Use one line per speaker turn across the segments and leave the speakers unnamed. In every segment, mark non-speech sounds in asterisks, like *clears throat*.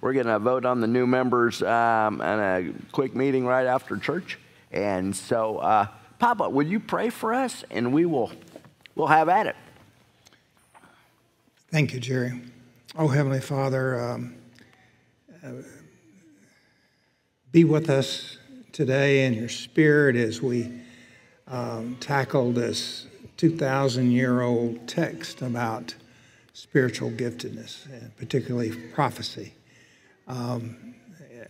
we're going to vote on the new members um, in a quick meeting right after church. And so, uh, Papa, will you pray for us? And we will we'll have at it.
Thank you, Jerry. Oh, Heavenly Father, um, uh, be with us today in your spirit as we um, tackle this 2,000 year old text about spiritual giftedness, and particularly prophecy. Um,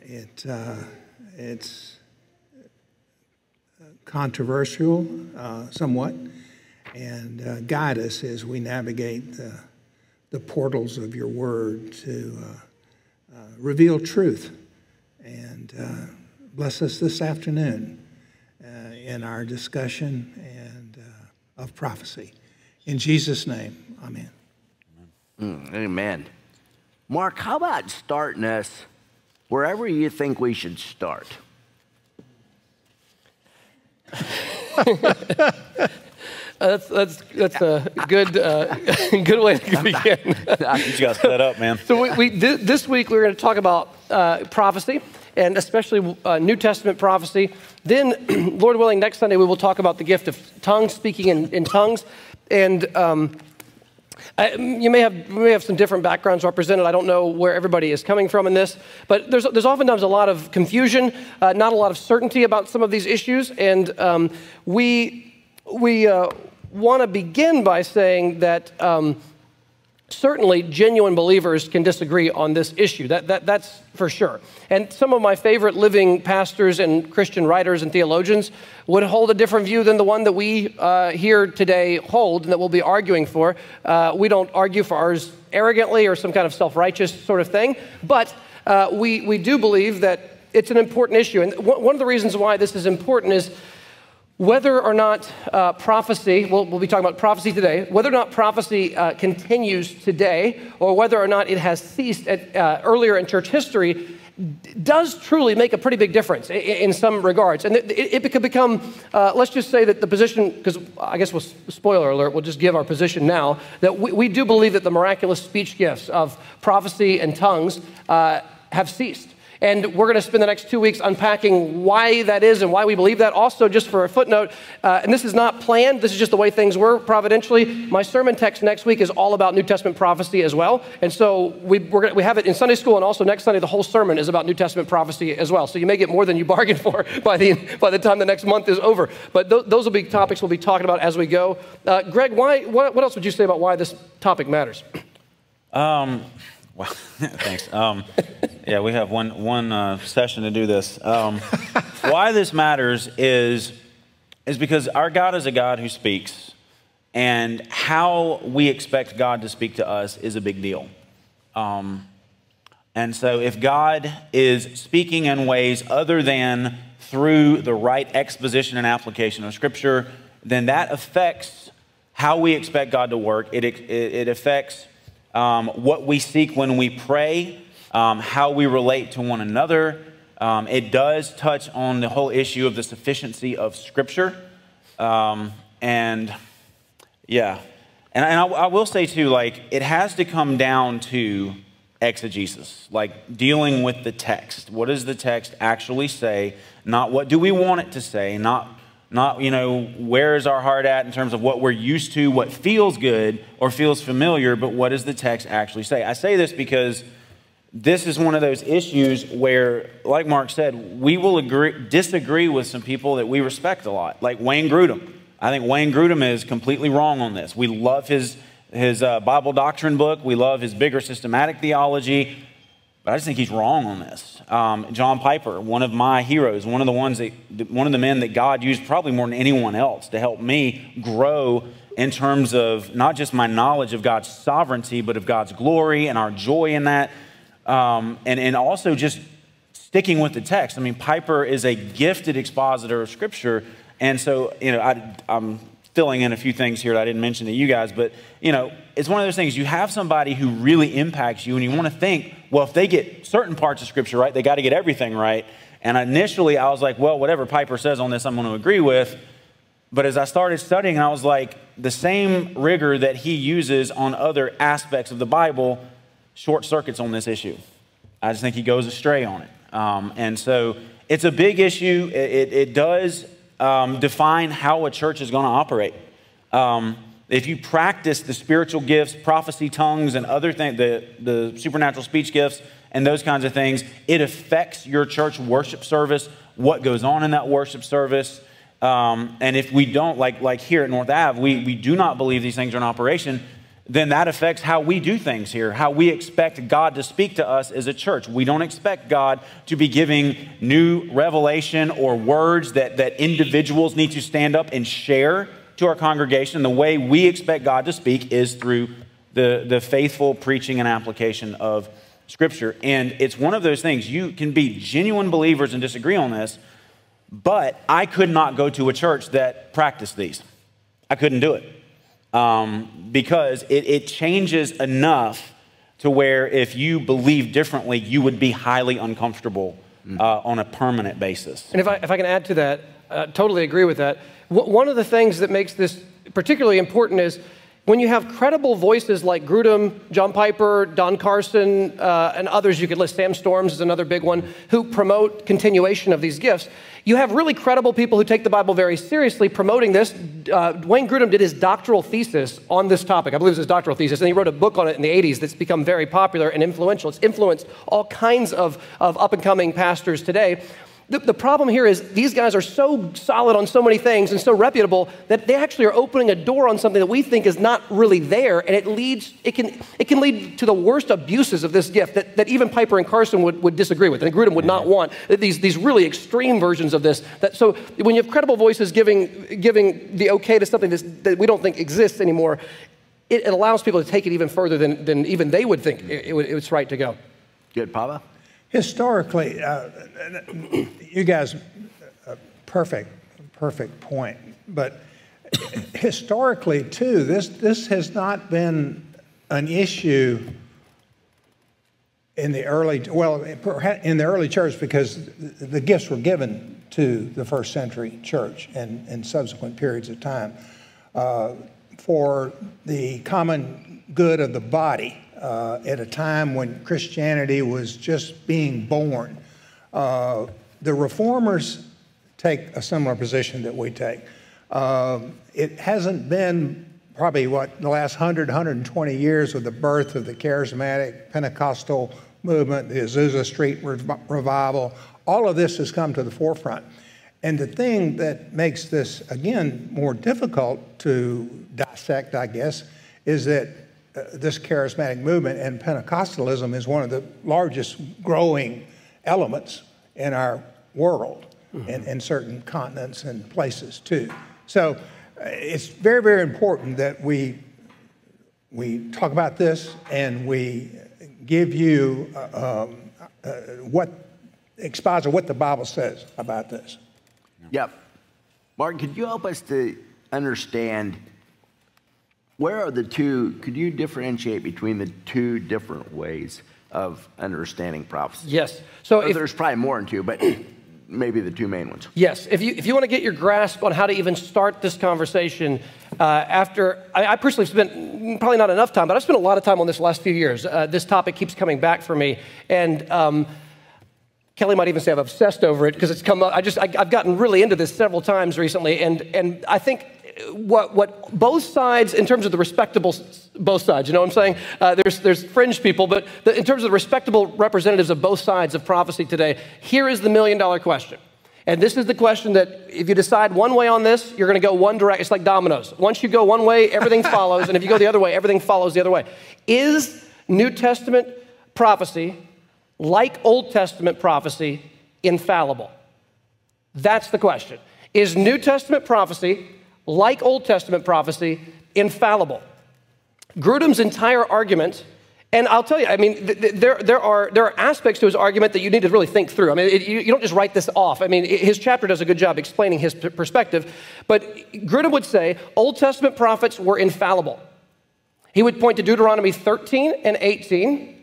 it, uh, it's controversial uh, somewhat, and uh, guide us as we navigate the, the portals of your word to uh, uh, reveal truth. And uh, bless us this afternoon in our discussion and of prophecy. In Jesus' name, amen.
Mm, amen. Mark, how about starting us wherever you think we should start?
that's that's that's a good uh, *laughs* good way to *laughs* begin.
you got set up, man. *laughs*
So we, we this week we're going to talk about uh, prophecy and especially uh, New Testament prophecy. Then, *clears throat* Lord willing, next Sunday we will talk about the gift of tongues, speaking in, in tongues, and. Um, I, you may have, may have some different backgrounds represented. I don't know where everybody is coming from in this, but there's, there's oftentimes a lot of confusion, uh, not a lot of certainty about some of these issues. And um, we, we uh, want to begin by saying that um, certainly genuine believers can disagree on this issue. That, that, that's for sure. And some of my favorite living pastors and Christian writers and theologians would hold a different view than the one that we uh, here today hold and that we'll be arguing for. Uh, we don't argue for ours arrogantly or some kind of self righteous sort of thing, but uh, we, we do believe that it's an important issue. And one of the reasons why this is important is whether or not uh, prophecy, we'll, we'll, be talking about prophecy today, whether or not prophecy uh, continues today or whether or not it has ceased at, uh, earlier in church history does truly make a pretty big difference in, in some regards. And it, it could become, uh, let's just say that the position, because I guess we'll, spoiler alert, we'll just give our position now, that we, we do believe that the miraculous speech gifts of prophecy and tongues uh, have ceased. And we're going to spend the next two weeks unpacking why that is and why we believe that. Also, just for a footnote, uh, and this is not planned, this is just the way things were providentially. My sermon text next week is all about New Testament prophecy as well. And so we, gonna, we have it in Sunday school, and also next Sunday, the whole sermon is about New Testament prophecy as well. So you may get more than you *laughs* bargained for by the, by the time the next month is over. But th- those will be topics we'll be talking about as we go. Uh, Greg, why, what, what else would you say about why this topic matters?
Um, well, *laughs* thanks. Um, yeah, we have one, one uh, session to do this. Um, why this matters is, is because our God is a God who speaks, and how we expect God to speak to us is a big deal. Um, and so, if God is speaking in ways other than through the right exposition and application of Scripture, then that affects how we expect God to work. It, it, it affects um, what we seek when we pray, um, how we relate to one another. Um, it does touch on the whole issue of the sufficiency of Scripture. Um, and yeah, and, and I, I will say too, like, it has to come down to exegesis, like dealing with the text. What does the text actually say? Not what do we want it to say, not not, you know, where is our heart at in terms of what we're used to, what feels good or feels familiar, but what does the text actually say? I say this because this is one of those issues where, like Mark said, we will agree, disagree with some people that we respect a lot, like Wayne Grudem. I think Wayne Grudem is completely wrong on this. We love his, his uh, Bible doctrine book, we love his bigger systematic theology. But I just think he's wrong on this. Um, John Piper, one of my heroes, one of the ones that, one of the men that God used probably more than anyone else to help me grow in terms of not just my knowledge of God's sovereignty, but of God's glory and our joy in that. Um, and, and also just sticking with the text. I mean, Piper is a gifted expositor of Scripture. And so, you know, I, I'm filling in a few things here that I didn't mention to you guys, but you know, it's one of those things you have somebody who really impacts you and you want to think, well, if they get certain parts of scripture right, they got to get everything right. And initially I was like, well, whatever Piper says on this, I'm going to agree with. But as I started studying, I was like, the same rigor that he uses on other aspects of the Bible short circuits on this issue. I just think he goes astray on it. Um, and so it's a big issue. It, it, it does um, define how a church is going to operate. Um, if you practice the spiritual gifts, prophecy, tongues, and other things, the, the supernatural speech gifts, and those kinds of things, it affects your church worship service, what goes on in that worship service. Um, and if we don't, like, like here at North Ave, we, we do not believe these things are in operation, then that affects how we do things here, how we expect God to speak to us as a church. We don't expect God to be giving new revelation or words that, that individuals need to stand up and share to our congregation. The way we expect God to speak is through the, the faithful preaching and application of Scripture. And it's one of those things, you can be genuine believers and disagree on this, but I could not go to a church that practiced these. I couldn't do it um, because it, it changes enough to where if you believe differently, you would be highly uncomfortable uh, on a permanent basis.
And if I, if I can add to that, uh, totally agree with that. One of the things that makes this particularly important is when you have credible voices like Grudem, John Piper, Don Carson, uh, and others you could list, Sam Storms is another big one, who promote continuation of these gifts, you have really credible people who take the Bible very seriously promoting this. Uh, Wayne Grudem did his doctoral thesis on this topic. I believe it was his doctoral thesis, and he wrote a book on it in the 80s that's become very popular and influential. It's influenced all kinds of, of up and coming pastors today. The, the, problem here is these guys are so solid on so many things and so reputable that they actually are opening a door on something that we think is not really there, and it leads, it can, it can lead to the worst abuses of this gift that, that even Piper and Carson would, would disagree with, and Grudem would not want. These, these really extreme versions of this. That, so when you have credible voices giving, giving the okay to something that we don't think exists anymore, it, allows people to take it even further than, than even they would think it, it, it's right to go.
Good, Papa?
Historically, uh, you guys, a perfect, perfect point. But historically, too, this, this has not been an issue in the early, well, in the early church because the gifts were given to the first century church and in subsequent periods of time uh, for the common good of the body uh, at a time when Christianity was just being born. Uh, the reformers take a similar position that we take. Uh, it hasn't been probably what the last 100, 120 years with the birth of the charismatic Pentecostal movement, the Azusa Street revival. All of this has come to the forefront. And the thing that makes this, again, more difficult to dissect, I guess, is that this charismatic movement and Pentecostalism is one of the largest growing elements in our world mm-hmm. and in certain continents and places too. So uh, it's very, very important that we, we talk about this and we give you uh, um, uh, what exposit what the Bible says about this.
Yep. Martin, could you help us to understand where are the two, could you differentiate between the two different ways of understanding prophecy?
Yes. So
if, there's probably more than two, but *clears throat* maybe the two main ones.
Yes. If you, if you want to get your grasp on how to even start this conversation, uh, after I, I, personally spent probably not enough time, but I've spent a lot of time on this last few years. Uh, this topic keeps coming back for me. And, um, Kelly might even say I've obsessed over it because it's come up. I just, I, have gotten really into this several times recently. And, and I think what, what both sides, in terms of the respectable, both sides, you know what I'm saying? Uh, there's, there's fringe people, but the, in terms of the respectable representatives of both sides of prophecy today, here is the million dollar question. And this is the question that if you decide one way on this, you're going to go one direct. It's like dominoes. Once you go one way, everything *laughs* follows. And if you go the other way, everything follows the other way. Is New Testament prophecy, like Old Testament prophecy, infallible? That's the question. Is New Testament prophecy like Old Testament prophecy, infallible. Grudem's entire argument, and I'll tell you, I mean, th- th- there, there, are, there are aspects to his argument that you need to really think through. I mean, it, you, you, don't just write this off. I mean, it, his chapter does a good job explaining his p- perspective, but Grudem would say Old Testament prophets were infallible. He would point to Deuteronomy 13 and 18,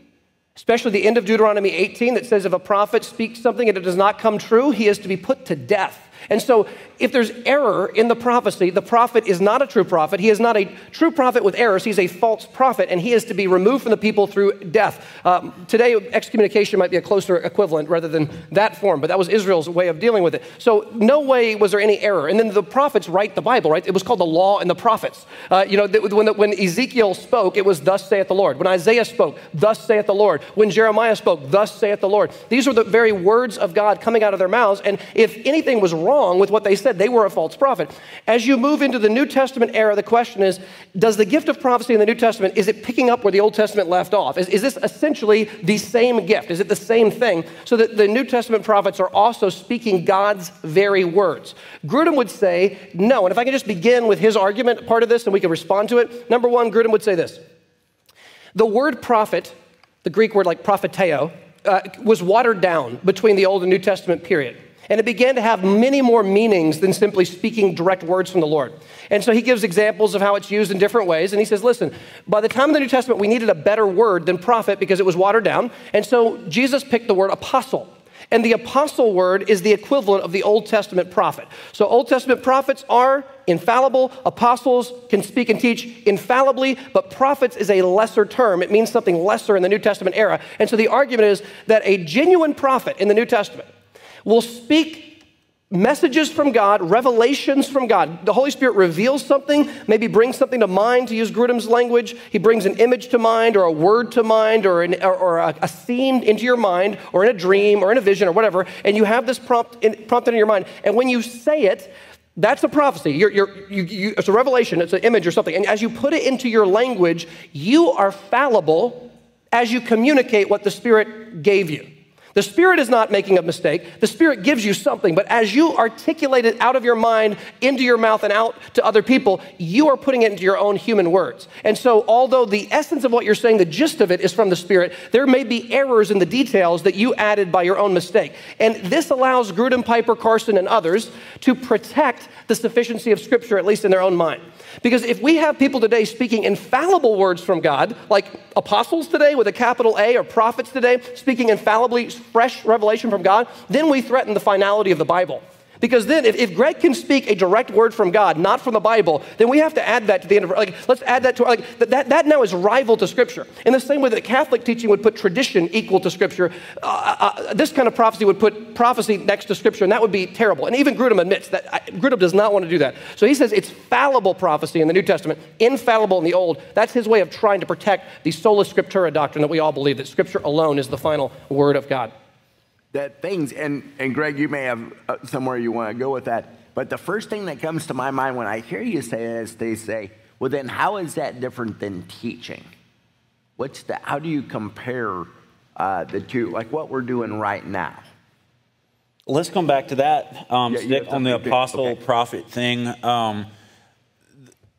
especially the end of Deuteronomy 18 that says if a prophet speaks something and it does not come true, he is to be put to death. And so, if there's error in the prophecy, the prophet is not a true prophet. He is not a true prophet with errors. He's a false prophet, and he is to be removed from the people through death. Um, today, excommunication might be a closer equivalent rather than that form, but that was Israel's way of dealing with it. So, no way was there any error. And then the prophets write the Bible, right? It was called the law and the prophets. Uh, you know, when, when Ezekiel spoke, it was, Thus saith the Lord. When Isaiah spoke, Thus saith the Lord. When Jeremiah spoke, Thus saith the Lord. These were the very words of God coming out of their mouths. And if anything was wrong with what they said, they were a false prophet. As you move into the New Testament era, the question is Does the gift of prophecy in the New Testament, is it picking up where the Old Testament left off? Is, is this essentially the same gift? Is it the same thing? So that the New Testament prophets are also speaking God's very words. Grudem would say no. And if I can just begin with his argument, part of this, and we can respond to it. Number one, Grudem would say this The word prophet, the Greek word like propheteo, uh, was watered down between the Old and New Testament period. And it began to have many more meanings than simply speaking direct words from the Lord. And so he gives examples of how it's used in different ways. And he says, listen, by the time of the New Testament, we needed a better word than prophet because it was watered down. And so Jesus picked the word apostle. And the apostle word is the equivalent of the Old Testament prophet. So Old Testament prophets are infallible, apostles can speak and teach infallibly, but prophets is a lesser term. It means something lesser in the New Testament era. And so the argument is that a genuine prophet in the New Testament will speak messages from God, revelations from God. The Holy Spirit reveals something, maybe brings something to mind, to use Grudem's language. He brings an image to mind, or a word to mind, or, an, or, or a, a, scene into your mind, or in a dream, or in a vision, or whatever, and you have this prompt in, prompted in your mind. And when you say it, that's a prophecy. You're, you're, you, you, it's a revelation, it's an image or something. And as you put it into your language, you are fallible as you communicate what the Spirit gave you. The Spirit is not making a mistake. The Spirit gives you something, but as you articulate it out of your mind, into your mouth, and out to other people, you are putting it into your own human words. And so, although the essence of what you're saying, the gist of it is from the Spirit, there may be errors in the details that you added by your own mistake. And this allows Grudem, Piper, Carson, and others to protect the sufficiency of Scripture, at least in their own mind. Because if we have people today speaking infallible words from God, like apostles today with a capital A or prophets today speaking infallibly fresh revelation from God, then we threaten the finality of the Bible. Because then, if, if Greg can speak a direct word from God, not from the Bible, then we have to add that to the end of like. Let's add that to like that. That now is rival to Scripture. In the same way that Catholic teaching would put tradition equal to Scripture, uh, uh, uh, this kind of prophecy would put prophecy next to Scripture, and that would be terrible. And even Grudem admits that uh, Grudem does not want to do that. So he says it's fallible prophecy in the New Testament, infallible in the Old. That's his way of trying to protect the sola scriptura doctrine that we all believe that Scripture alone is the final word of God
that things, and, and Greg, you may have uh, somewhere you want to go with that, but the first thing that comes to my mind when I hear you say this, they say, well, then how is that different than teaching? What's the, how do you compare uh, the two, like what we're doing right now?
Let's come back to that, um, yeah, stick on the apostle okay. prophet thing. Um,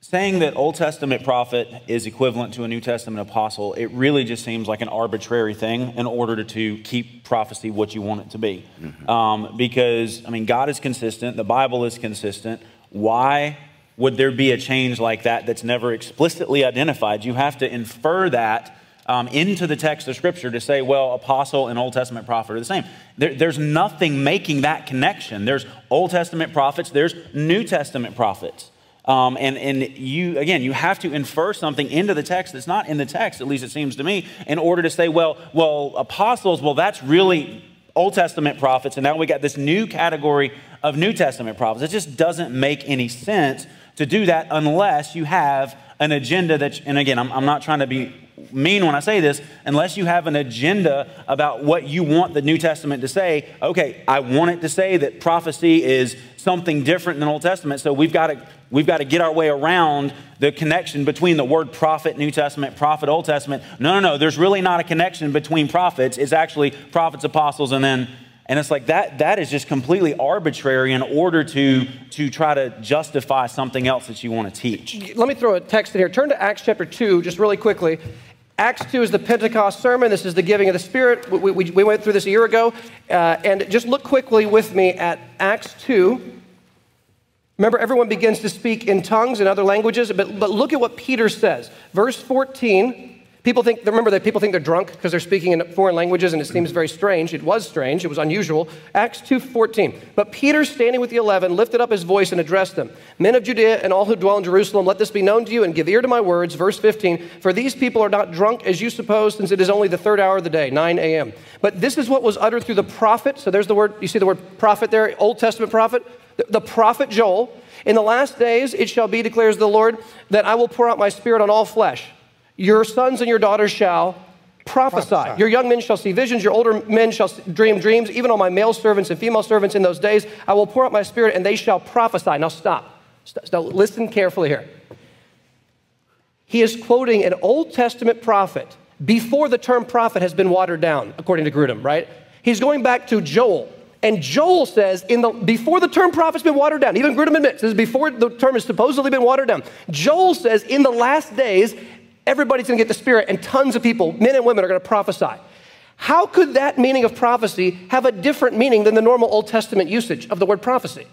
saying that Old Testament prophet is equivalent to a New Testament apostle, it really just seems like an arbitrary thing in order to, to keep prophecy what you want it to be. Mm-hmm. Um, because, I mean, God is consistent, the Bible is consistent. Why would there be a change like that that's never explicitly identified? You have to infer that. Um, into the text of Scripture to say, well, apostle and Old Testament prophet are the same. There, there's nothing making that connection. There's Old Testament prophets, there's New Testament prophets. Um, and, and you, again, you have to infer something into the text that's not in the text, at least it seems to me, in order to say, well, well, apostles, well, that's really Old Testament prophets, and now we got this new category of New Testament prophets. It just doesn't make any sense to do that unless you have an agenda that, and again, I'm, I'm not trying to be mean when I say this, unless you have an agenda about what you want the New Testament to say. Okay, I want it to say that prophecy is something different than Old Testament, so we've got to We've got to get our way around the connection between the word prophet, New Testament, prophet, Old Testament. No, no, no. There's really not a connection between prophets. It's actually prophets, apostles, and then, and it's like that, that is just completely arbitrary in order to, to try to justify something else that you want to teach.
Let me throw a text in here. Turn to Acts chapter 2, just really quickly. Acts 2 is the Pentecost sermon. This is the giving of the Spirit. We, we, we went through this a year ago. Uh, and just look quickly with me at Acts 2. Remember, everyone begins to speak in tongues and other languages, but, but look at what Peter says. Verse 14 People think, remember that people think they're drunk because they're speaking in foreign languages and it seems very strange. It was strange, it was unusual. Acts 2.14. But Peter, standing with the eleven, lifted up his voice and addressed them. Men of Judea and all who dwell in Jerusalem, let this be known to you and give ear to my words. Verse 15. For these people are not drunk as you suppose, since it is only the third hour of the day, 9 a.m. But this is what was uttered through the prophet. So there's the word, you see the word prophet there, Old Testament prophet. The, prophet Joel. In the last days it shall be, declares the Lord, that I will pour out my spirit on all flesh. Your sons and your daughters shall prophesy.
Prophesy.
Your young men shall see visions, your older men shall dream dreams. Even on my male servants and female servants in those days, I will pour out my spirit and they shall prophesy. Now stop. Stop. Now listen carefully here. He is quoting an Old Testament prophet before the term prophet has been watered down, according to Grudem, right? He's going back to Joel. And Joel says, in the, before the term prophet's been watered down, even Grudem admits this is before the term has supposedly been watered down. Joel says, in the last days, everybody's going to get the Spirit, and tons of people, men and women, are going to prophesy. How could that meaning of prophecy have a different meaning than the normal Old Testament usage of the word prophecy?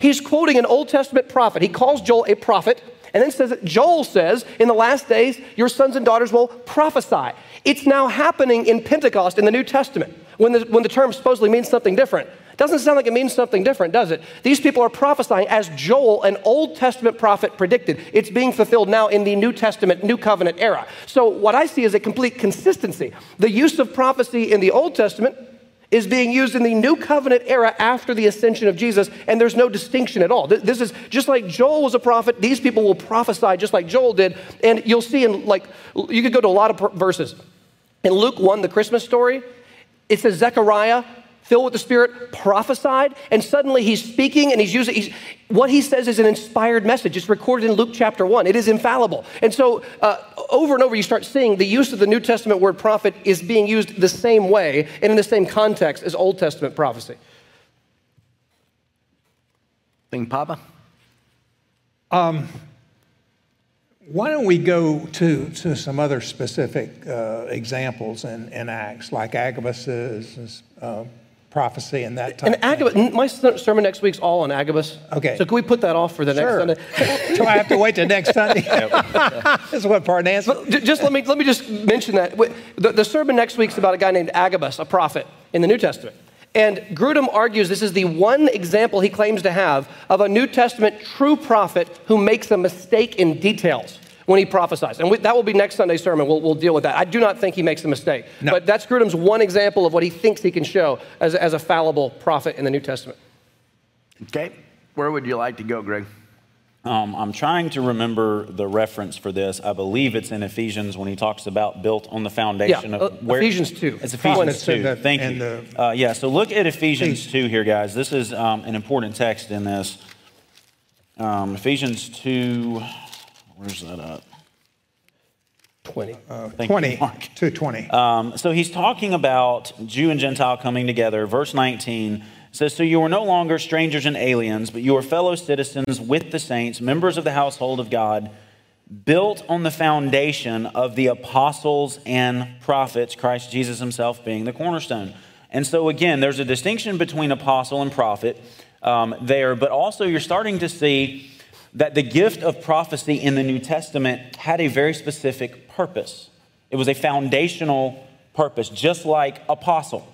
He's quoting an Old Testament prophet. He calls Joel a prophet, and then says that Joel says, in the last days, your sons and daughters will prophesy. It's now happening in Pentecost in the New Testament when the, when the term supposedly means something different. Doesn't sound like it means something different, does it? These people are prophesying as Joel, an Old Testament prophet, predicted. It's being fulfilled now in the New Testament, New Covenant era. So, what I see is a complete consistency. The use of prophecy in the Old Testament is being used in the New Covenant era after the ascension of Jesus, and there's no distinction at all. This is just like Joel was a prophet, these people will prophesy just like Joel did. And you'll see in, like, you could go to a lot of verses. In Luke 1, the Christmas story, it says Zechariah filled with the Spirit, prophesied, and suddenly he's speaking and he's using, he's, what he says is an inspired message. It's recorded in Luke chapter 1. It is infallible. And so uh, over and over you start seeing the use of the New Testament word prophet is being used the same way and in the same context as Old Testament prophecy.
Thing, Papa?
Why don't we go to, to some other specific uh, examples in, in Acts, like Agabus's uh, prophecy and that type
And Agabus, my sermon next week's all on Agabus.
Okay.
So can we put that off for the
Sure.
next Sunday? *laughs*
Do I have to wait till next Sunday? *laughs* *laughs* That's what part answer.
J- Just let me, let me just mention that. The, the sermon next week's about a guy named Agabus, a prophet in the New Testament. And Grudem argues this is the one example he claims to have of a New Testament true prophet who makes a mistake in details when he prophesies. And we, that will be next Sunday's sermon. We'll, we'll deal with that. I do not think he makes a mistake.
No.
But that's Grudem's one example of what he thinks he can show as, as a fallible prophet in the New Testament.
Okay. Where would you like to go, Greg?
Um, I'm trying to remember the reference for this. I believe it's in Ephesians when he talks about built on the foundation
Yeah,
of
uh, Ephesians 2.
It's Ephesians 2.
the-
Thank you.
the-
Uh, yeah, so look at Ephesians 2 here, guys. This is um, an important text in this. Um, Ephesians 2, where's that at?
20.
Thank you,
20
Mark.
to 20.
Um, so he's talking about Jew and Gentile coming together. Verse 19 says, So you are no longer strangers and aliens, but you are fellow citizens with the saints, members of the household of God, built on the foundation of the apostles and prophets, Christ Jesus himself being the cornerstone. And so, again, there's a distinction between apostle and prophet um, there, but also you're starting to see that the gift of prophecy in the New Testament had a very specific purpose. It was a foundational purpose, just like apostle.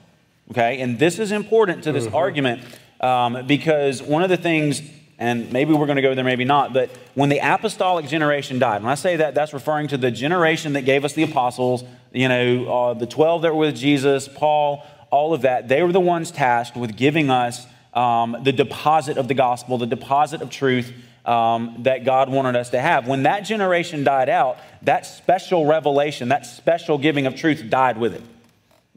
Okay, and this is important to this argument um, because one of the things, and maybe we're going to go there, maybe not, but when the apostolic generation died, when I say that, that's referring to the generation that gave us the apostles, you know, uh, the 12 that were with Jesus, Paul, all of that. They were the ones tasked with giving us um, the deposit of the gospel, the deposit of truth um, that God wanted us to have. When that generation died out, that special revelation, that special giving of truth died with it.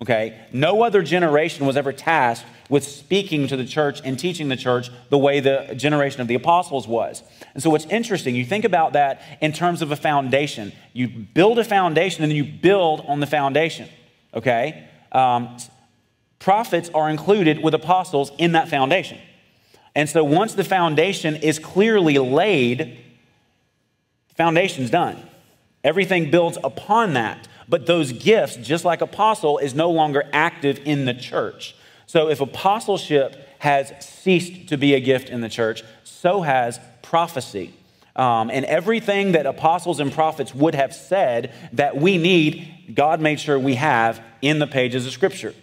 Okay? No other generation was ever tasked with speaking to the church and teaching the church the way the generation of the apostles was. And so, what's interesting, you think about that in terms of a foundation. You build a foundation and then you build on the foundation. Okay? Um, prophets are included with apostles in that foundation. And so, once the foundation is clearly laid, foundation's done. Everything builds upon that. But those gifts, just like apostle, is no longer active in the church. So if apostleship has ceased to be a gift in the church, so has prophecy. Um, and everything that apostles and prophets would have said that we need, God made sure we have in the pages of Scripture.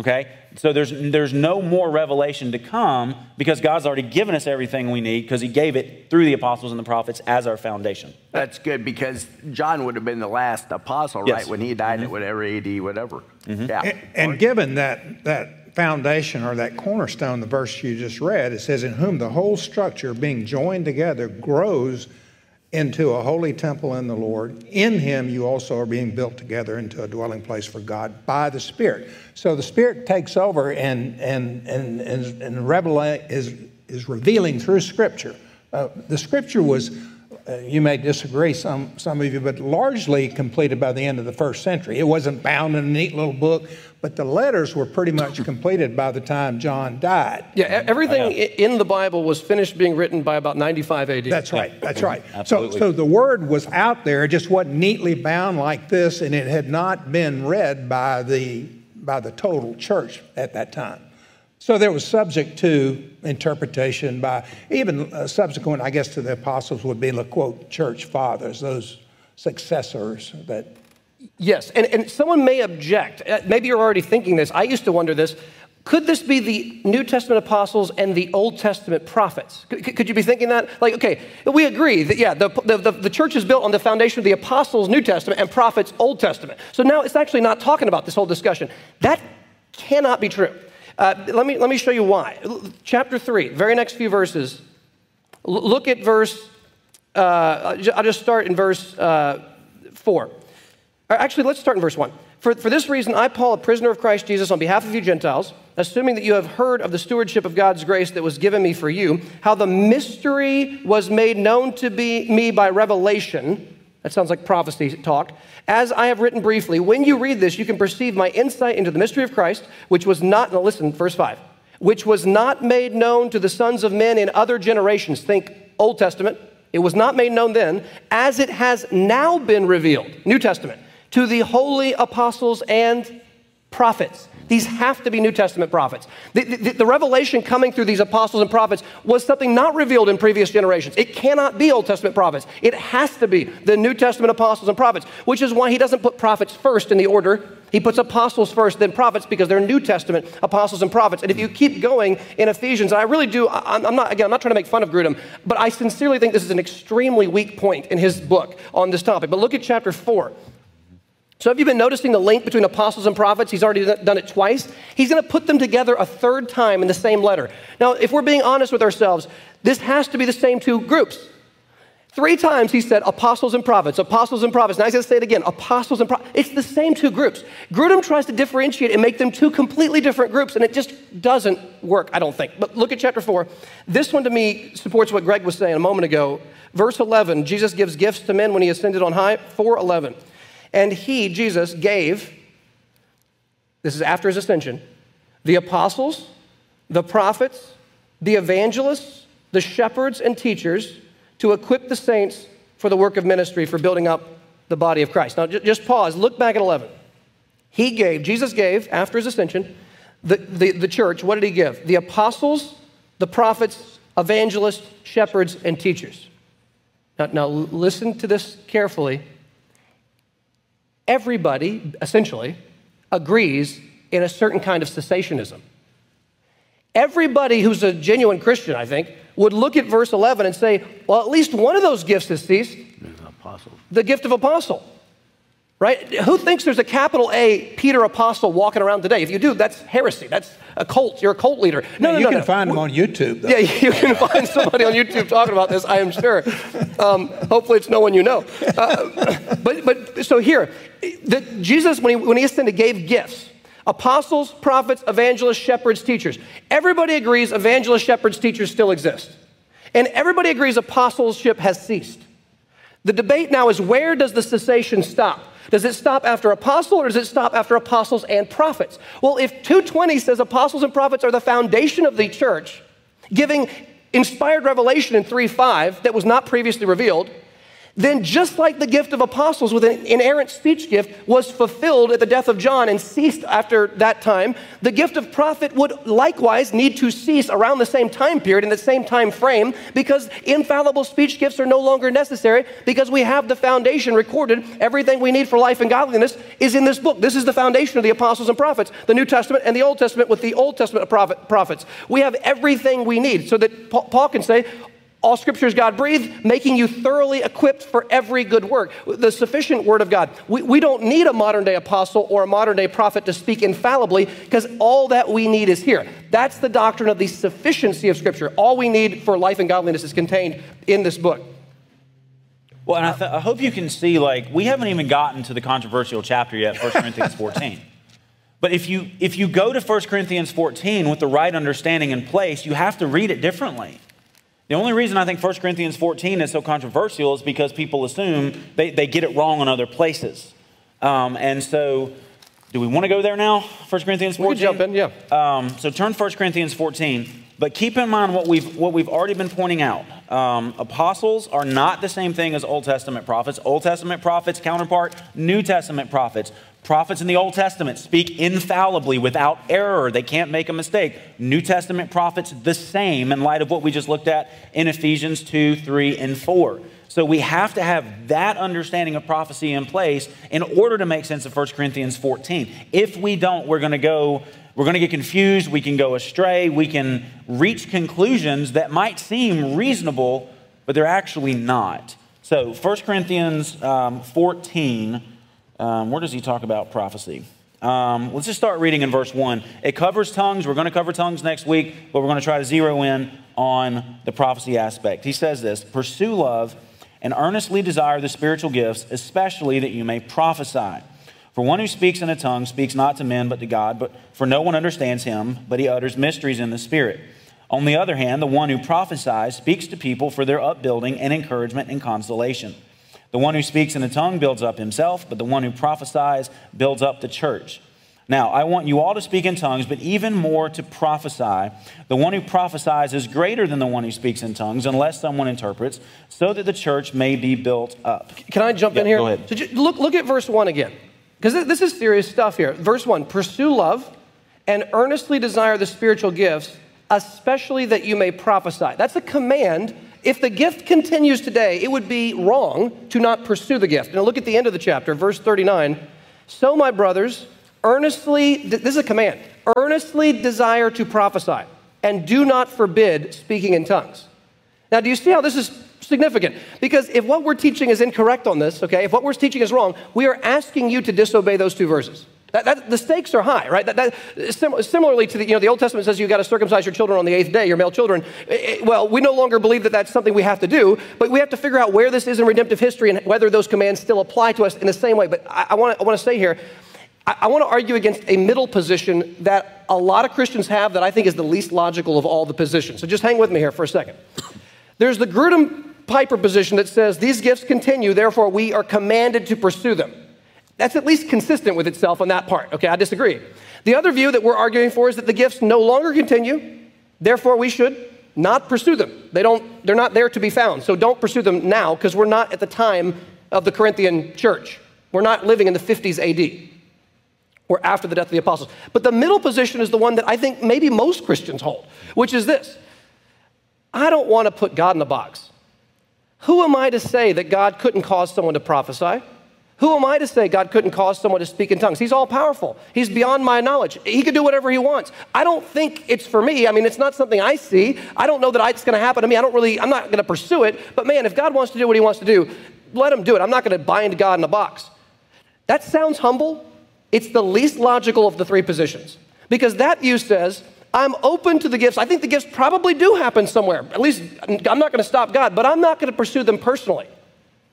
Okay? So there's, there's no more revelation to come because God's already given us everything we need because He gave it through the apostles and the prophets as our foundation.
That's good because John would have been the last apostle,
Yes.
right? When he died at mm-hmm. whatever AD, whatever. Mm-hmm. Yeah.
And, and given that, that foundation or that cornerstone, the verse you just read, it says, In whom the whole structure being joined together grows into a holy temple in the Lord. In him you also are being built together into a dwelling place for God by the Spirit. So the Spirit takes over and, and, and, and, and is, is revealing through Scripture. Uh, the Scripture was Uh, you may disagree, some, some of you, but largely completed by the end of the first century. It wasn't bound in a neat little book, but the letters were pretty much *coughs* completed by the time John died.
Yeah, everything i in the Bible was finished being written by about 95 AD.
That's right. That's right. So,
Absolutely.
so the word was out there, it just wasn't neatly bound like this, and it had not been read by the by the total church at that time. So there was subject to interpretation by even uh, subsequent, I guess, to the apostles would be the quote church fathers, those successors that
Yes, and, and someone may object. Uh, Maybe you're already thinking this. I used to wonder this. Could this be the New Testament apostles and the Old Testament prophets? Could, could you be thinking that? Like, okay, we agree that, yeah, the, the, the, the church is built on the foundation of the apostles, New Testament, and prophets, Old Testament. So now it's actually not talking about this whole discussion. That cannot be true. Uh, let, me, let me show you why. Chapter 3, very next few verses. L- look at verse, uh, I'll just start in verse uh, 4. Actually, let's start in verse 1. For, for this reason, I, Paul, a prisoner of Christ Jesus, on behalf of you Gentiles, assuming that you have heard of the stewardship of God's grace that was given me for you, how the mystery was made known to be me by revelation. That sounds like prophecy talk. As I have written briefly, when you read this, you can perceive my insight into the mystery of Christ, which was not, now listen, verse 5, which was not made known to the sons of men in other generations. Think Old Testament. It was not made known then, as it has now been revealed, New Testament, to the holy apostles and prophets. These have to be New Testament prophets. The, the- the revelation coming through these apostles and prophets was something not revealed in previous generations. It cannot be Old Testament prophets. It has to be the New Testament apostles and prophets, which is why he doesn't put prophets first in the order. He puts apostles first, then prophets, because they're New Testament apostles and prophets. And if you keep going in Ephesians, and I really do, I'm not, again, I'm not trying to make fun of Grudem, but I sincerely think this is an extremely weak point in his book on this topic. But look at chapter 4. So, have you been noticing the link between apostles and prophets? He's already done it twice. He's going to put them together a third time in the same letter. Now, if we're being honest with ourselves, this has to be the same two groups. Three times he said apostles and prophets, apostles and prophets. Now he's going to say it again apostles and prophets. It's the same two groups. Grudem tries to differentiate and make them two completely different groups, and it just doesn't work, I don't think. But look at chapter 4. This one to me supports what Greg was saying a moment ago. Verse 11 Jesus gives gifts to men when he ascended on high. 411. And he, Jesus, gave, this is after his ascension, the apostles, the prophets, the evangelists, the shepherds, and teachers to equip the saints for the work of ministry, for building up the body of Christ. Now, just pause, look back at 11. He gave, Jesus gave, after his ascension, the, the, the church, what did he give? The apostles, the prophets, evangelists, shepherds, and teachers. Now, now listen to this carefully everybody, essentially, agrees in a certain kind of cessationism. Everybody who's a genuine Christian, I think, would look at verse 11 and say, well, at least one of those gifts has ceased the gift of apostle. Right? Who thinks there's a capital A Peter Apostle walking around today? If you do, that's heresy. That's a cult. You're a cult leader. No, no,
you
no,
can
no.
find them on YouTube. Though.
Yeah, *laughs* you can find somebody on YouTube talking about this, I am sure. Um, hopefully, it's no one you know. Uh, but, but so here, the, Jesus, when he, when he ascended, gave gifts apostles, prophets, evangelists, shepherds, teachers. Everybody agrees evangelists, shepherds, teachers still exist. And everybody agrees apostleship has ceased. The debate now is where does the cessation stop? Does it stop after apostle or does it stop after apostles and prophets? Well, if 220 says apostles and prophets are the foundation of the church, giving inspired revelation in 3 5 that was not previously revealed, then just like the gift of apostles with an inerrant speech gift was fulfilled at the death of John and ceased after that time, the gift of prophet would likewise need to cease around the same time period in the same time frame because infallible speech gifts are no longer necessary because we have the foundation recorded. Everything we need for life and godliness is in this book. This is the foundation of the apostles and prophets, the New Testament and the Old Testament with the Old Testament prophet, prophets. We have everything we need so that Paul can say, all scripture is God breathed, making you thoroughly equipped for every good work. The sufficient word of God. We, we don't need a modern day apostle or a modern day prophet to speak infallibly because all that we need is here. That's the doctrine of the sufficiency of scripture. All we need for life and godliness is contained in this book.
Well, and I, th- I hope you can see, like, we haven't even gotten to the controversial chapter yet, 1 Corinthians 14. But if you, if you go to 1 Corinthians 14 with the right understanding in place, you have to read it differently. The only reason I think 1 Corinthians 14 is so controversial is because people assume they, they get it wrong in other places. Um, and so, do we want to go there now? 1 Corinthians 14?
We can jump in, yeah.
Um, so turn 1 Corinthians 14. But keep in mind what we've, what we've already been pointing out. Um, apostles are not the same thing as Old Testament prophets. Old Testament prophets, counterpart, New Testament prophets. Prophets in the Old Testament speak infallibly without error. They can't make a mistake. New Testament prophets, the same in light of what we just looked at in Ephesians 2, 3, and 4. So we have to have that understanding of prophecy in place in order to make sense of 1 Corinthians 14. If we don't, we're going to go we're going to get confused, we can go astray, we can reach conclusions that might seem reasonable, but they're actually not. So 1 Corinthians um, 14 um, where does he talk about prophecy? Um, let's just start reading in verse 1. It covers tongues. We're going to cover tongues next week, but we're going to try to zero in on the prophecy aspect. He says this Pursue love and earnestly desire the spiritual gifts, especially that you may prophesy. For one who speaks in a tongue speaks not to men but to God, but for no one understands him, but he utters mysteries in the Spirit. On the other hand, the one who prophesies speaks to people for their upbuilding and encouragement and consolation. The one who speaks in a tongue builds up himself, but the one who prophesies builds up the church. Now, I want you all to speak in tongues, but even more to prophesy. The one who prophesies is greater than the one who speaks in tongues, unless someone interprets, so that the church may be built up.
Can I jump
yeah,
in here?
Go ahead.
So look, look at verse 1 again, because this is serious stuff here. Verse 1 Pursue love and earnestly desire the spiritual gifts, especially that you may prophesy. That's a command if the gift continues today, it would be wrong to not pursue the gift. Now look at the end of the chapter, verse 39. So, my brothers, earnestly, this is a command, earnestly desire to prophesy, and do not forbid speaking in tongues. Now, do you see how this is significant? Because if what we're teaching is incorrect on this, okay, if what we're teaching is wrong, we are asking you to disobey those two verses. That, that, the stakes are high, right? That, sim- similarly to the, you know, the Old Testament says you've got to circumcise your children on the eighth day, your male children. It, eh, well, we no longer believe that that's something we have to do, but we have to figure out where this is in redemptive history and whether those commands still apply to us in the same way. But I, I want to say here, I, I want to argue against a middle position that a lot of Christians have that I think is the least logical of all the positions. So just hang with me here for a second. There's the Grudem Piper position that says these gifts continue, therefore we are commanded to pursue them. That's at least consistent with itself on that part. Okay, I disagree. The other view that we're arguing for is that the gifts no longer continue, therefore we should not pursue them. They don't, they're not there to be found. So don't pursue them now because we're not at the time of the Corinthian church. We're not living in the 50s AD. We're after the death of the apostles. But the middle position is the one that I think maybe most Christians hold, which is this I don't want to put God in a box. Who am I to say that God couldn't cause someone to prophesy? Who am I to say God couldn't cause someone to speak in tongues? He's all powerful. He's beyond my knowledge. He can do whatever he wants. I don't think it's for me. I mean, it's not something I see. I don't know that it's going to happen to me. I don't really, I'm not going to pursue it. But man, if God wants to do what he wants to do, let him do it. I'm not going to bind God in a box. That sounds humble. It's the least logical of the three positions because that view says, I'm open to the gifts. I think the gifts probably do happen somewhere. At least I'm not going to stop God, but I'm not going to pursue them personally.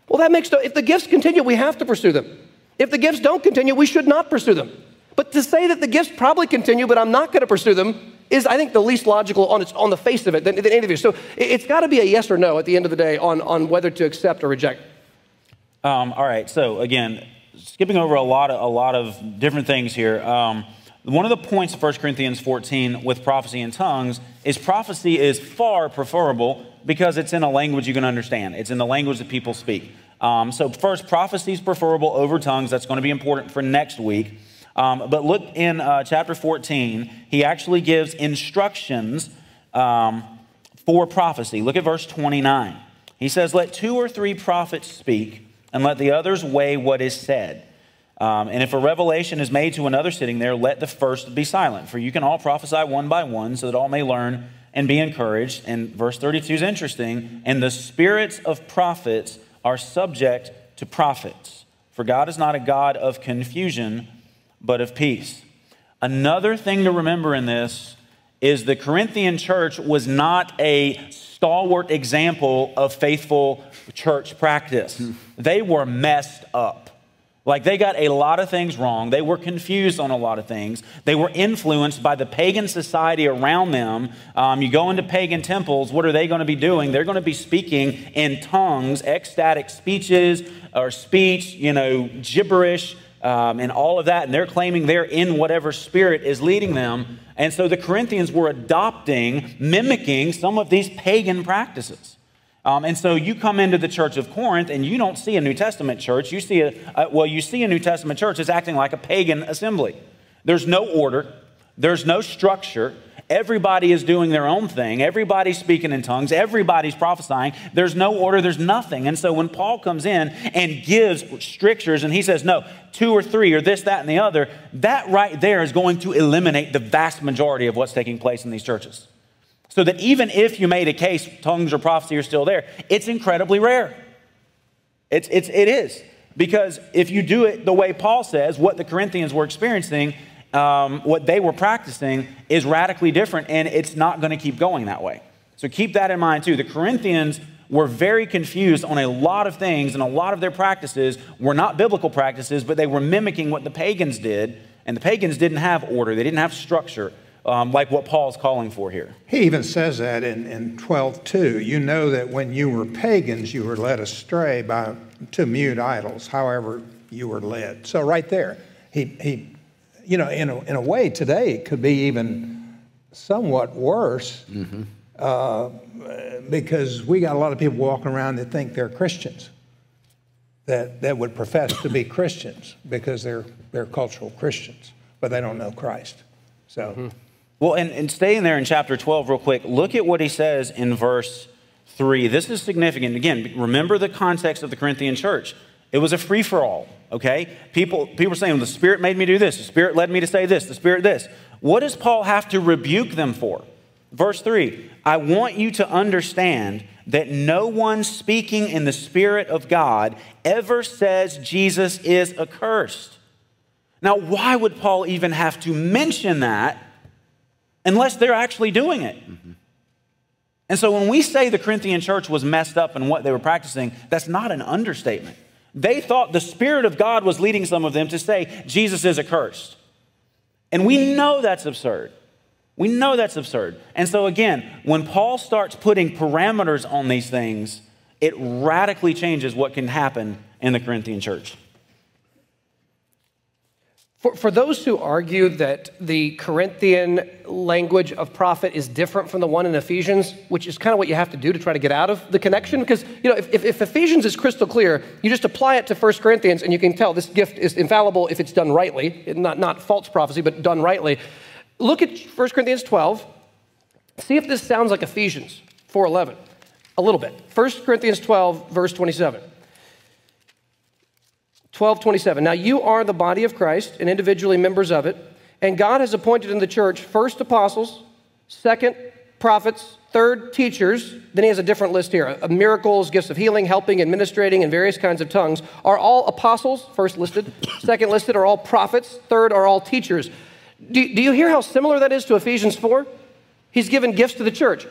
Well, that makes no, if the gifts continue, we have to pursue them. If the gifts don't continue, we should not pursue them. But to say that the gifts probably continue, but I'm not going to pursue them, is, I think, the least logical on, its, on the face of it than, than any of you. So it's got to be a yes or no at the end of the day on, on whether to accept or reject.
Um, all right. So again, skipping over a lot of, a lot of different things here. Um, one of the points of 1 Corinthians 14 with prophecy in tongues is prophecy is far preferable because it's in a language you can understand. It's in the language that people speak. Um, so, first, prophecy is preferable over tongues. That's going to be important for next week. Um, but look in uh, chapter 14, he actually gives instructions um, for prophecy. Look at verse 29. He says, Let two or three prophets speak, and let the others weigh what is said. Um, and if a revelation is made to another sitting there, let the first be silent. For you can all prophesy one by one, so that all may learn and be encouraged. And verse 32 is interesting. And the spirits of prophets are subject to prophets. For God is not a God of confusion, but of peace. Another thing to remember in this is the Corinthian church was not a stalwart example of faithful church practice. They were messed up. Like they got a lot of things wrong. They were confused on a lot of things. They were influenced by the pagan society around them. Um, you go into pagan temples, what are they going to be doing? They're going to be speaking in tongues, ecstatic speeches or speech, you know, gibberish. Um, and all of that, and they're claiming they're in whatever spirit is leading them. And so the Corinthians were adopting, mimicking some of these pagan practices. Um, and so you come into the church of Corinth and you don't see a New Testament church. You see a, a, well, you see a New Testament church that's acting like a pagan assembly. There's no order, there's no structure. Everybody is doing their own thing. Everybody's speaking in tongues. Everybody's prophesying. There's no order. There's nothing. And so when Paul comes in and gives strictures and he says, no, two or three or this, that, and the other, that right there is going to eliminate the vast majority of what's taking place in these churches. So that even if you made a case, tongues or prophecy are still there, it's incredibly rare. It's, it's, it is. Because if you do it the way Paul says, what the Corinthians were experiencing, um, what they were practicing is radically different, and it's not going to keep going that way. So keep that in mind too. The Corinthians were very confused on a lot of things, and a lot of their practices were not biblical practices, but they were mimicking what the pagans did. And the pagans didn't have order, they didn't have structure um, like what Paul's calling for here.
He even says that in, in 12.2. You know that when you were pagans, you were led astray by, to mute idols, however you were led. So right there, he, he you know, in a, in a way today, it could be even somewhat worse mm-hmm. uh, because we got a lot of people walking around that think they're Christians. That, that would profess to be Christians because they're, they're cultural Christians, but they don't know Christ. So mm-hmm.
Well, and, and staying there in chapter 12, real quick, look at what he says in verse 3. This is significant. Again, remember the context of the Corinthian church. It was a free for all, okay? People, people are saying, the Spirit made me do this, the Spirit led me to say this, the Spirit this. What does Paul have to rebuke them for? Verse 3 I want you to understand that no one speaking in the Spirit of God ever says Jesus is accursed. Now, why would Paul even have to mention that unless they're actually doing it. Mm-hmm. And so when we say the Corinthian church was messed up in what they were practicing, that's not an understatement. They thought the Spirit of God was leading some of them to say Jesus is accursed. And we know that's absurd. We know that's absurd. And so, again, when Paul starts putting parameters on these things, it radically changes what can happen in the Corinthian church.
For, for those who argue that the Corinthian language of prophet is different from the one in Ephesians, which is kind of what you have to do to try to get out of the connection, because you know if, if, if Ephesians is crystal clear, you just apply it to 1 Corinthians and you can tell this gift is infallible if it's done rightly, not, not false prophecy, but done rightly. Look at 1 Corinthians 12. See if this sounds like Ephesians 4.11. A little bit. 1 Corinthians 12, verse 27. 12, 27. Now you are the body of Christ and individually members of it. And God has appointed in the church first apostles, second prophets, third teachers. Then he has a different list here of miracles, gifts of healing, helping, administrating, and various kinds of tongues. Are all apostles, first listed. *coughs* Second listed are all prophets. Third are all teachers. Do, do you hear how similar that is to Ephesians 4? He's given gifts to the church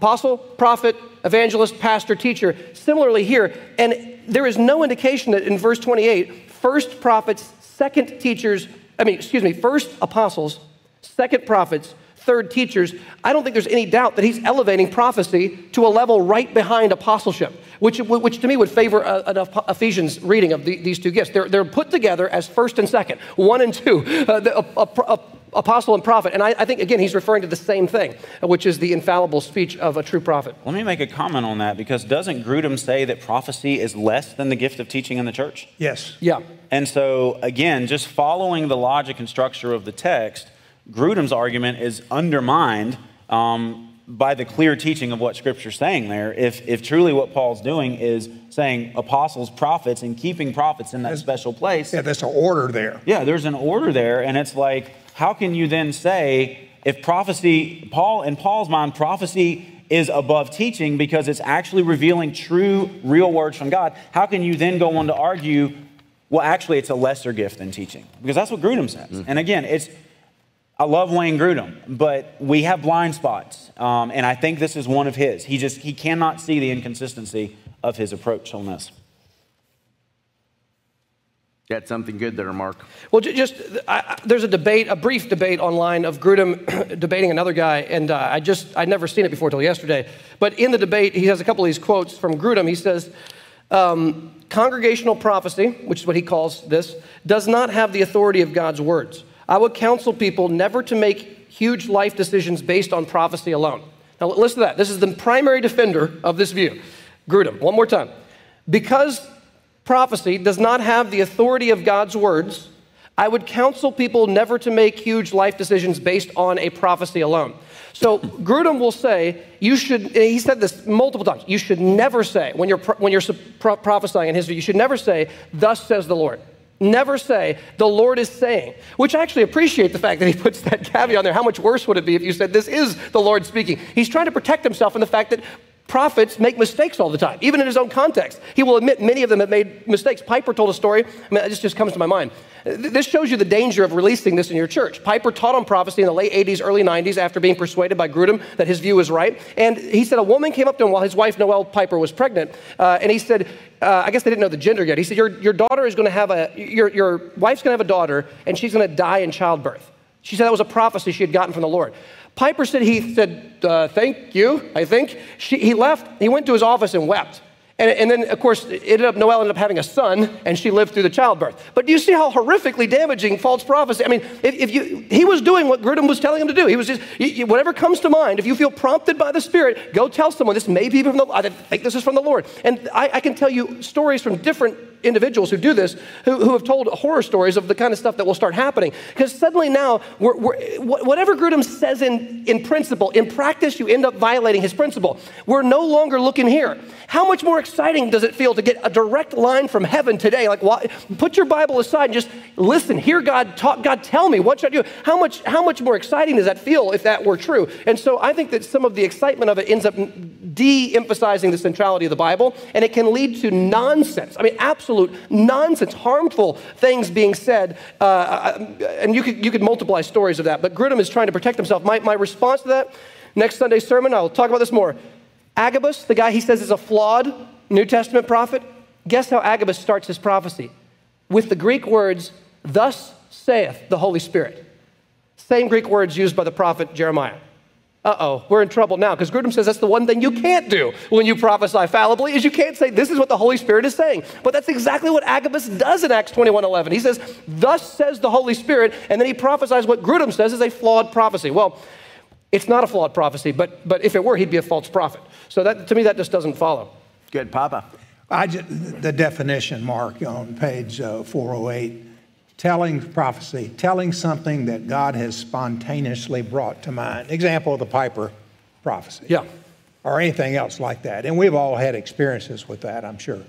apostle, prophet, evangelist, pastor, teacher. Similarly here, and there is no indication that in verse 28, first prophets, second teachers, I mean, excuse me, first apostles, second prophets, third teachers, I don't think there's any doubt that he's elevating prophecy to a level right behind apostleship, which, which to me would favor an Ephesians reading of the, these two gifts. They're, they're put together as first and second, one and two. Uh, the, a, a, apostle and prophet. And I, I, think, again, he's referring to the same thing, which is the infallible speech of a true prophet.
Let me make a comment on that because doesn't Grudem say that prophecy is less than the gift of teaching in the church?
Yes.
Yeah.
And so, again, just following the logic and structure of the text, Grudem's argument is undermined um, by the clear teaching of what Scripture's saying there. If, if truly what Paul's doing is saying apostles, prophets, and keeping prophets in that special place.
Yeah, there's an order there.
Yeah, there's an order there. And it's like, how can you then say, if prophecy, Paul, in Paul's mind, prophecy is above teaching because it's actually revealing true, real words from God, how can you then go on to argue, well, actually, it's a lesser gift than teaching? Because that's what Grudem says. Mm-hmm. And again, it's, I love Wayne Grudem, but we have blind spots. Um, and I think this is one of his. He just, he cannot see the inconsistency of his approach on this.
Got something good there, Mark.
Well, just I, there's a debate, a brief debate online of Grudem *coughs* debating another guy, and uh, I just I'd never seen it before till yesterday. But in the debate, he has a couple of these quotes from Grudem. He says, um, "Congregational prophecy, which is what he calls this, does not have the authority of God's words." I would counsel people never to make huge life decisions based on prophecy alone. Now, listen to that. This is the primary defender of this view. Grudem, one more time. Because prophecy does not have the authority of God's words, I would counsel people never to make huge life decisions based on a prophecy alone. So Grudem will say, you should, he said this multiple times, you should never say, when you're, when you're prophesying in his view, you should never say, thus says the Lord. Never say, the Lord is saying, which I actually appreciate the fact that he puts that *laughs* caveat on there. How much worse would it be if you said, this is the Lord speaking? He's trying to protect himself from the fact that prophets make mistakes all the time, even in his own context. He will admit many of them have made mistakes. Piper told a story, I mean, this just comes to my mind. This shows you the danger of releasing this in your church. Piper taught on prophecy in the late 80s, early 90s after being persuaded by Grudem that his view was right. And he said a woman came up to him while his wife, Noël Piper, was pregnant. Uh, and he said, uh, I guess they didn't know the gender yet. He said, Your, your daughter is going to have a, your, your wife's going to have a daughter, and she's going to die in childbirth. She said that was a prophecy she had gotten from the Lord. Piper said he said, uh, Thank you, I think. She, he left, he went to his office and wept. And, and, then, of course, ended up, Noël ended up having a son, and she lived through the childbirth. But do you see how horrifically damaging false prophecy? I mean, if, if you, he was doing what Grudem was telling him to do. He was just, you, whatever comes to mind, if you feel prompted by the Spirit, go tell someone, this may be from the, I think this is from the Lord. And I, I can tell you stories from different individuals who do this who, who have told horror stories of the kind of stuff that will start happening. Because suddenly now, we're, we're, whatever Grudem says in, in principle, in practice, you end up violating his principle. We're no longer looking here. How much more exciting does it feel to get a direct line from heaven today? Like, why, put your Bible aside and just listen, hear God talk. God, tell me, what should I do? How much, how much more exciting does that feel if that were true? And so I think that some of the excitement of it ends up de emphasizing the centrality of the Bible, and it can lead to nonsense. I mean, absolute nonsense, harmful things being said. Uh, uh, and you could, you could multiply stories of that. But Grudem is trying to protect himself. My, my response to that, next Sunday's sermon, I'll talk about this more. Agabus, the guy he says is a flawed New Testament prophet, guess how Agabus starts his prophecy? With the Greek words, Thus saith the Holy Spirit. Same Greek words used by the prophet Jeremiah. Uh oh, we're in trouble now because Grudem says that's the one thing you can't do when you prophesy fallibly is you can't say this is what the Holy Spirit is saying. But that's exactly what Agabus does in Acts 21:11. He says, "Thus says the Holy Spirit," and then he prophesies what Grudem says is a flawed prophecy. Well, it's not a flawed prophecy, but but if it were, he'd be a false prophet. So that to me that just doesn't follow.
Good, Papa.
I just, the definition, Mark, on page uh, 408 telling prophecy, telling something that God has spontaneously brought to mind. Example of the Piper prophecy.
Yeah.
Or anything else like that. And we've all had experiences with that, I'm sure.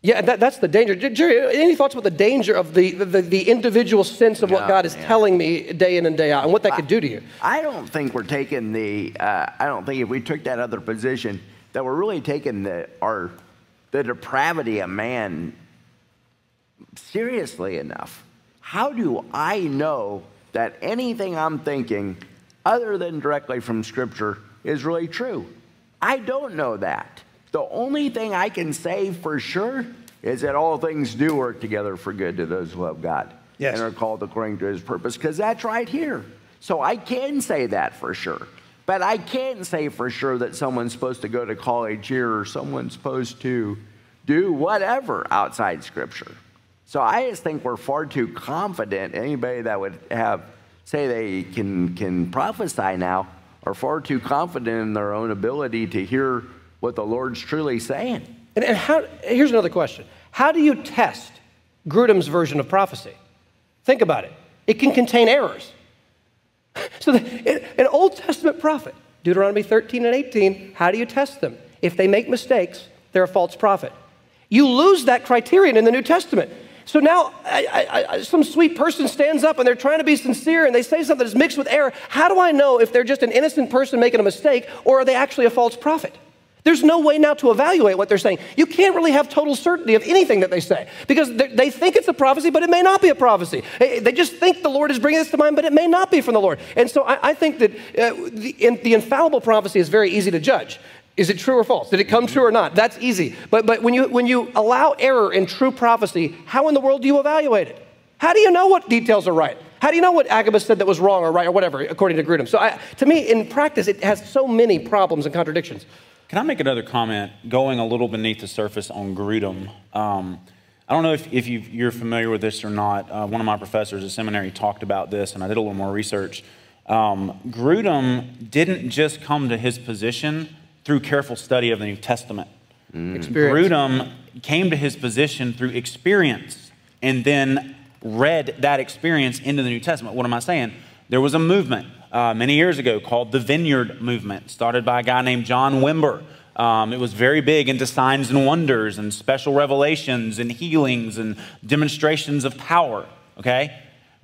Yeah, that, that's the danger. Jerry, any thoughts about the danger of the, the, the individual sense of what God is telling me day in and day out and what that I, could do to you?
I don't think we're taking the, uh, I don't think if we took that other position, that we're really taking the, our, the depravity of man seriously enough. How do I know that anything I'm thinking, other than directly from Scripture, is really true? I don't know that. The only thing I can say for sure is that all things do work together for good to those who love God
yes.
and are called according to his purpose, because that's right here. So I can say that for sure. But I can't say for sure that someone's supposed to go to college here or someone's supposed to do whatever outside Scripture. So I just think we're far too confident. Anybody that would have say they can can prophesy now are far too confident in their own ability to hear what the Lord's truly saying.
And, and how, here's another question How do you test Grudem's version of prophecy? Think about it. It can contain errors. So, the, an Old Testament prophet, Deuteronomy 13 and 18, how do you test them? If they make mistakes, they're a false prophet. You lose that criterion in the New Testament. So now I, I, some sweet person stands up and they're trying to be sincere and they say something that's mixed with error. How do I know if they're just an innocent person making a mistake or are they actually a false prophet? There's no way now to evaluate what they're saying. You can't really have total certainty of anything that they say because they think it's a prophecy, but it may not be a prophecy. They just think the Lord is bringing this to mind, but it may not be from the Lord. And so I, think that uh, the, the infallible prophecy is very easy to judge. Is it true or false? Did it come true or not? That's easy. But, but when, you, when you allow error in true prophecy, how in the world do you evaluate it? How do you know what details are right? How do you know what Agabus said that was wrong or right or whatever, according to Grudem? So I, to me, in practice, it has so many problems and contradictions.
Can I make another comment going a little beneath the surface on Grudem? Um, I don't know if, if you are familiar with this or not. Uh, one of my professors at seminary talked about this, and I did a little more research. Um, Grudem didn't just come to his position through careful study of the New Testament.
Mm.
Grudem came to his position through experience and then read that experience into the New Testament. What am I saying? There was a movement uh, many years ago called the Vineyard Movement, started by a guy named John Wimber. Um, it was very big into signs and wonders and special revelations and healings and demonstrations of power. Okay?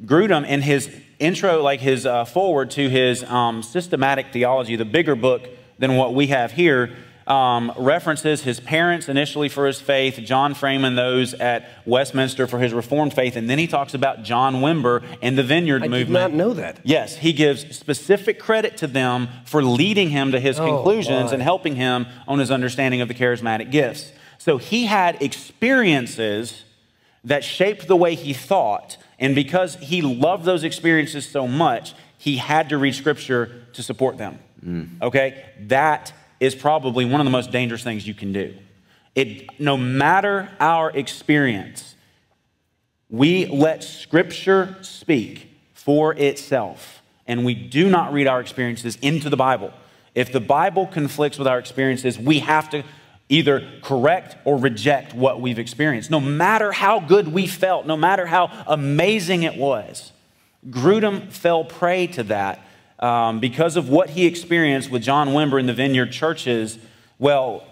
Grudem, in his intro, like his uh, forward to his um, systematic theology, the bigger book than what we have here, um, references his parents initially for his faith, John Freeman, those at Westminster for his Reformed faith, and then he talks about John Wimber and the Vineyard
I
movement.
I did not know that.
Yes, he gives specific credit to them for leading him to his oh, conclusions and helping him on his understanding of the charismatic gifts. So he had experiences that shaped the way he thought, and because he loved those experiences so much, he had to read Scripture to support them. Mm. Okay? That is probably one of the most dangerous things you can do. It, no matter our experience, we let Scripture speak for itself, and we do not read our experiences into the Bible. If the Bible conflicts with our experiences, we have to either correct or reject what we've experienced, no matter how good we felt, no matter how amazing it was. Grudem fell prey to that um, because of what he experienced with John Wimber in the Vineyard churches, well,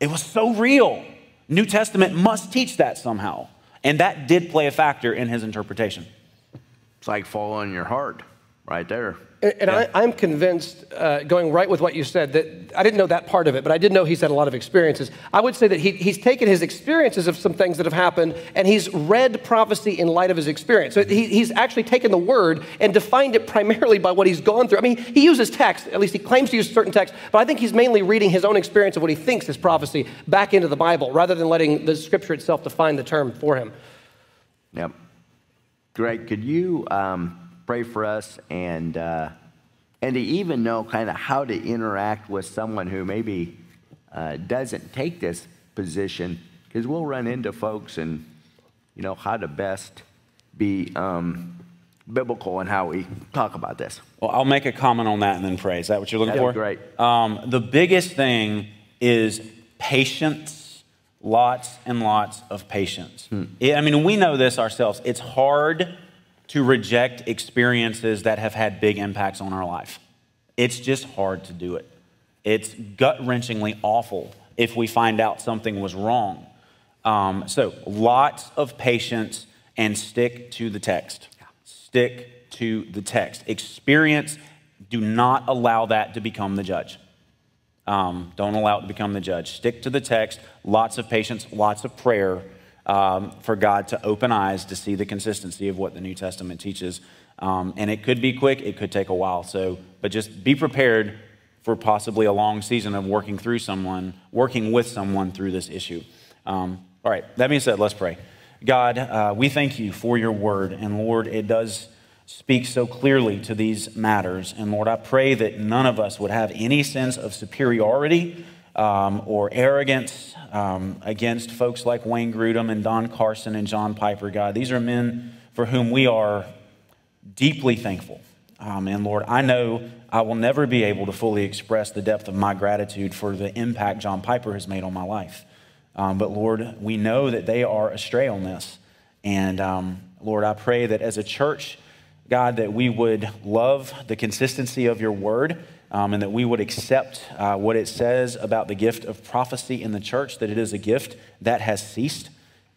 it was so real. New Testament must teach that somehow. And that did play a factor in his interpretation.
It's like following your heart right there.
And, yeah. I, am convinced, uh, going right with what you said, that I didn't know that part of it, but I did know he's had a lot of experiences. I would say that he, he's taken his experiences of some things that have happened and he's read prophecy in light of his experience. So he, he's actually taken the word and defined it primarily by what he's gone through. I mean, he uses text, at least he claims to use certain text, but I think he's mainly reading his own experience of what he thinks is prophecy back into the Bible rather than letting the scripture itself define the term for him.
Yep. Greg, could you um, pray for us and. Uh and to even know kind of how to interact with someone who maybe uh, doesn't take this position, because we'll run into folks and you know how to best be um, biblical in how we talk about this.
Well, I'll make a comment on that and then pray. Is that what you're looking
That'd
for?
Great.
Um, the biggest thing is patience. Lots and lots of patience. Hmm. I mean, we know this ourselves. It's hard to reject experiences that have had big impacts on our life. It's just hard to do it. It's gut wrenchingly awful if we find out something was wrong. Um, so, lots of patience and stick to the text. Stick to the text. Experience, do not allow that to become the judge. Um, don't allow it to become the judge. Stick to the text. Lots of patience, lots of prayer um, for God to open eyes to see the consistency of what the New Testament teaches. Um, and it could be quick, it could take a while. So, but just be prepared for possibly a long season of working through someone, working with someone through this issue. Um, all right, that being said, let's pray. God, uh, we thank you for your word. And Lord, it does speak so clearly to these matters. And Lord, I pray that none of us would have any sense of superiority um, or arrogance um, against folks like Wayne Grudem and Don Carson and John Piper, God. These are men for whom we are deeply thankful. Um, and Lord, I know I will never be able to fully express the depth of my gratitude for the impact John Piper has made on my life. Um, but Lord, we know that they are astray on this. And um, Lord, I pray that as a church, God, that we would love the consistency of your word um, and that we would accept uh, what it says about the gift of prophecy in the church, that it is a gift that has ceased.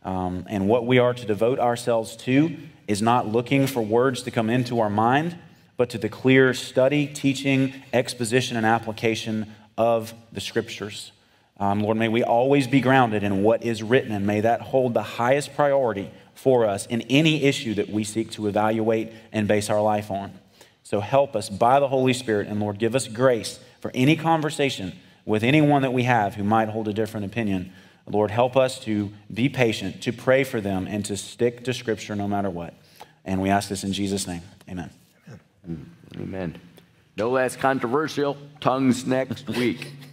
Um, and what we are to devote ourselves to is not looking for words to come into our mind, but to the clear study, teaching, exposition, and application of the scriptures. Um, Lord, may we always be grounded in what is written, and may that hold the highest priority for us in any issue that we seek to evaluate and base our life on. So help us by the Holy Spirit, and Lord, give us grace for any conversation with anyone that we have who might hold a different opinion. Lord, help us to be patient, to pray for them, and to stick to Scripture no matter what. And we ask this in Jesus' name. Amen.
Amen. No less controversial. Tongues next week. *laughs*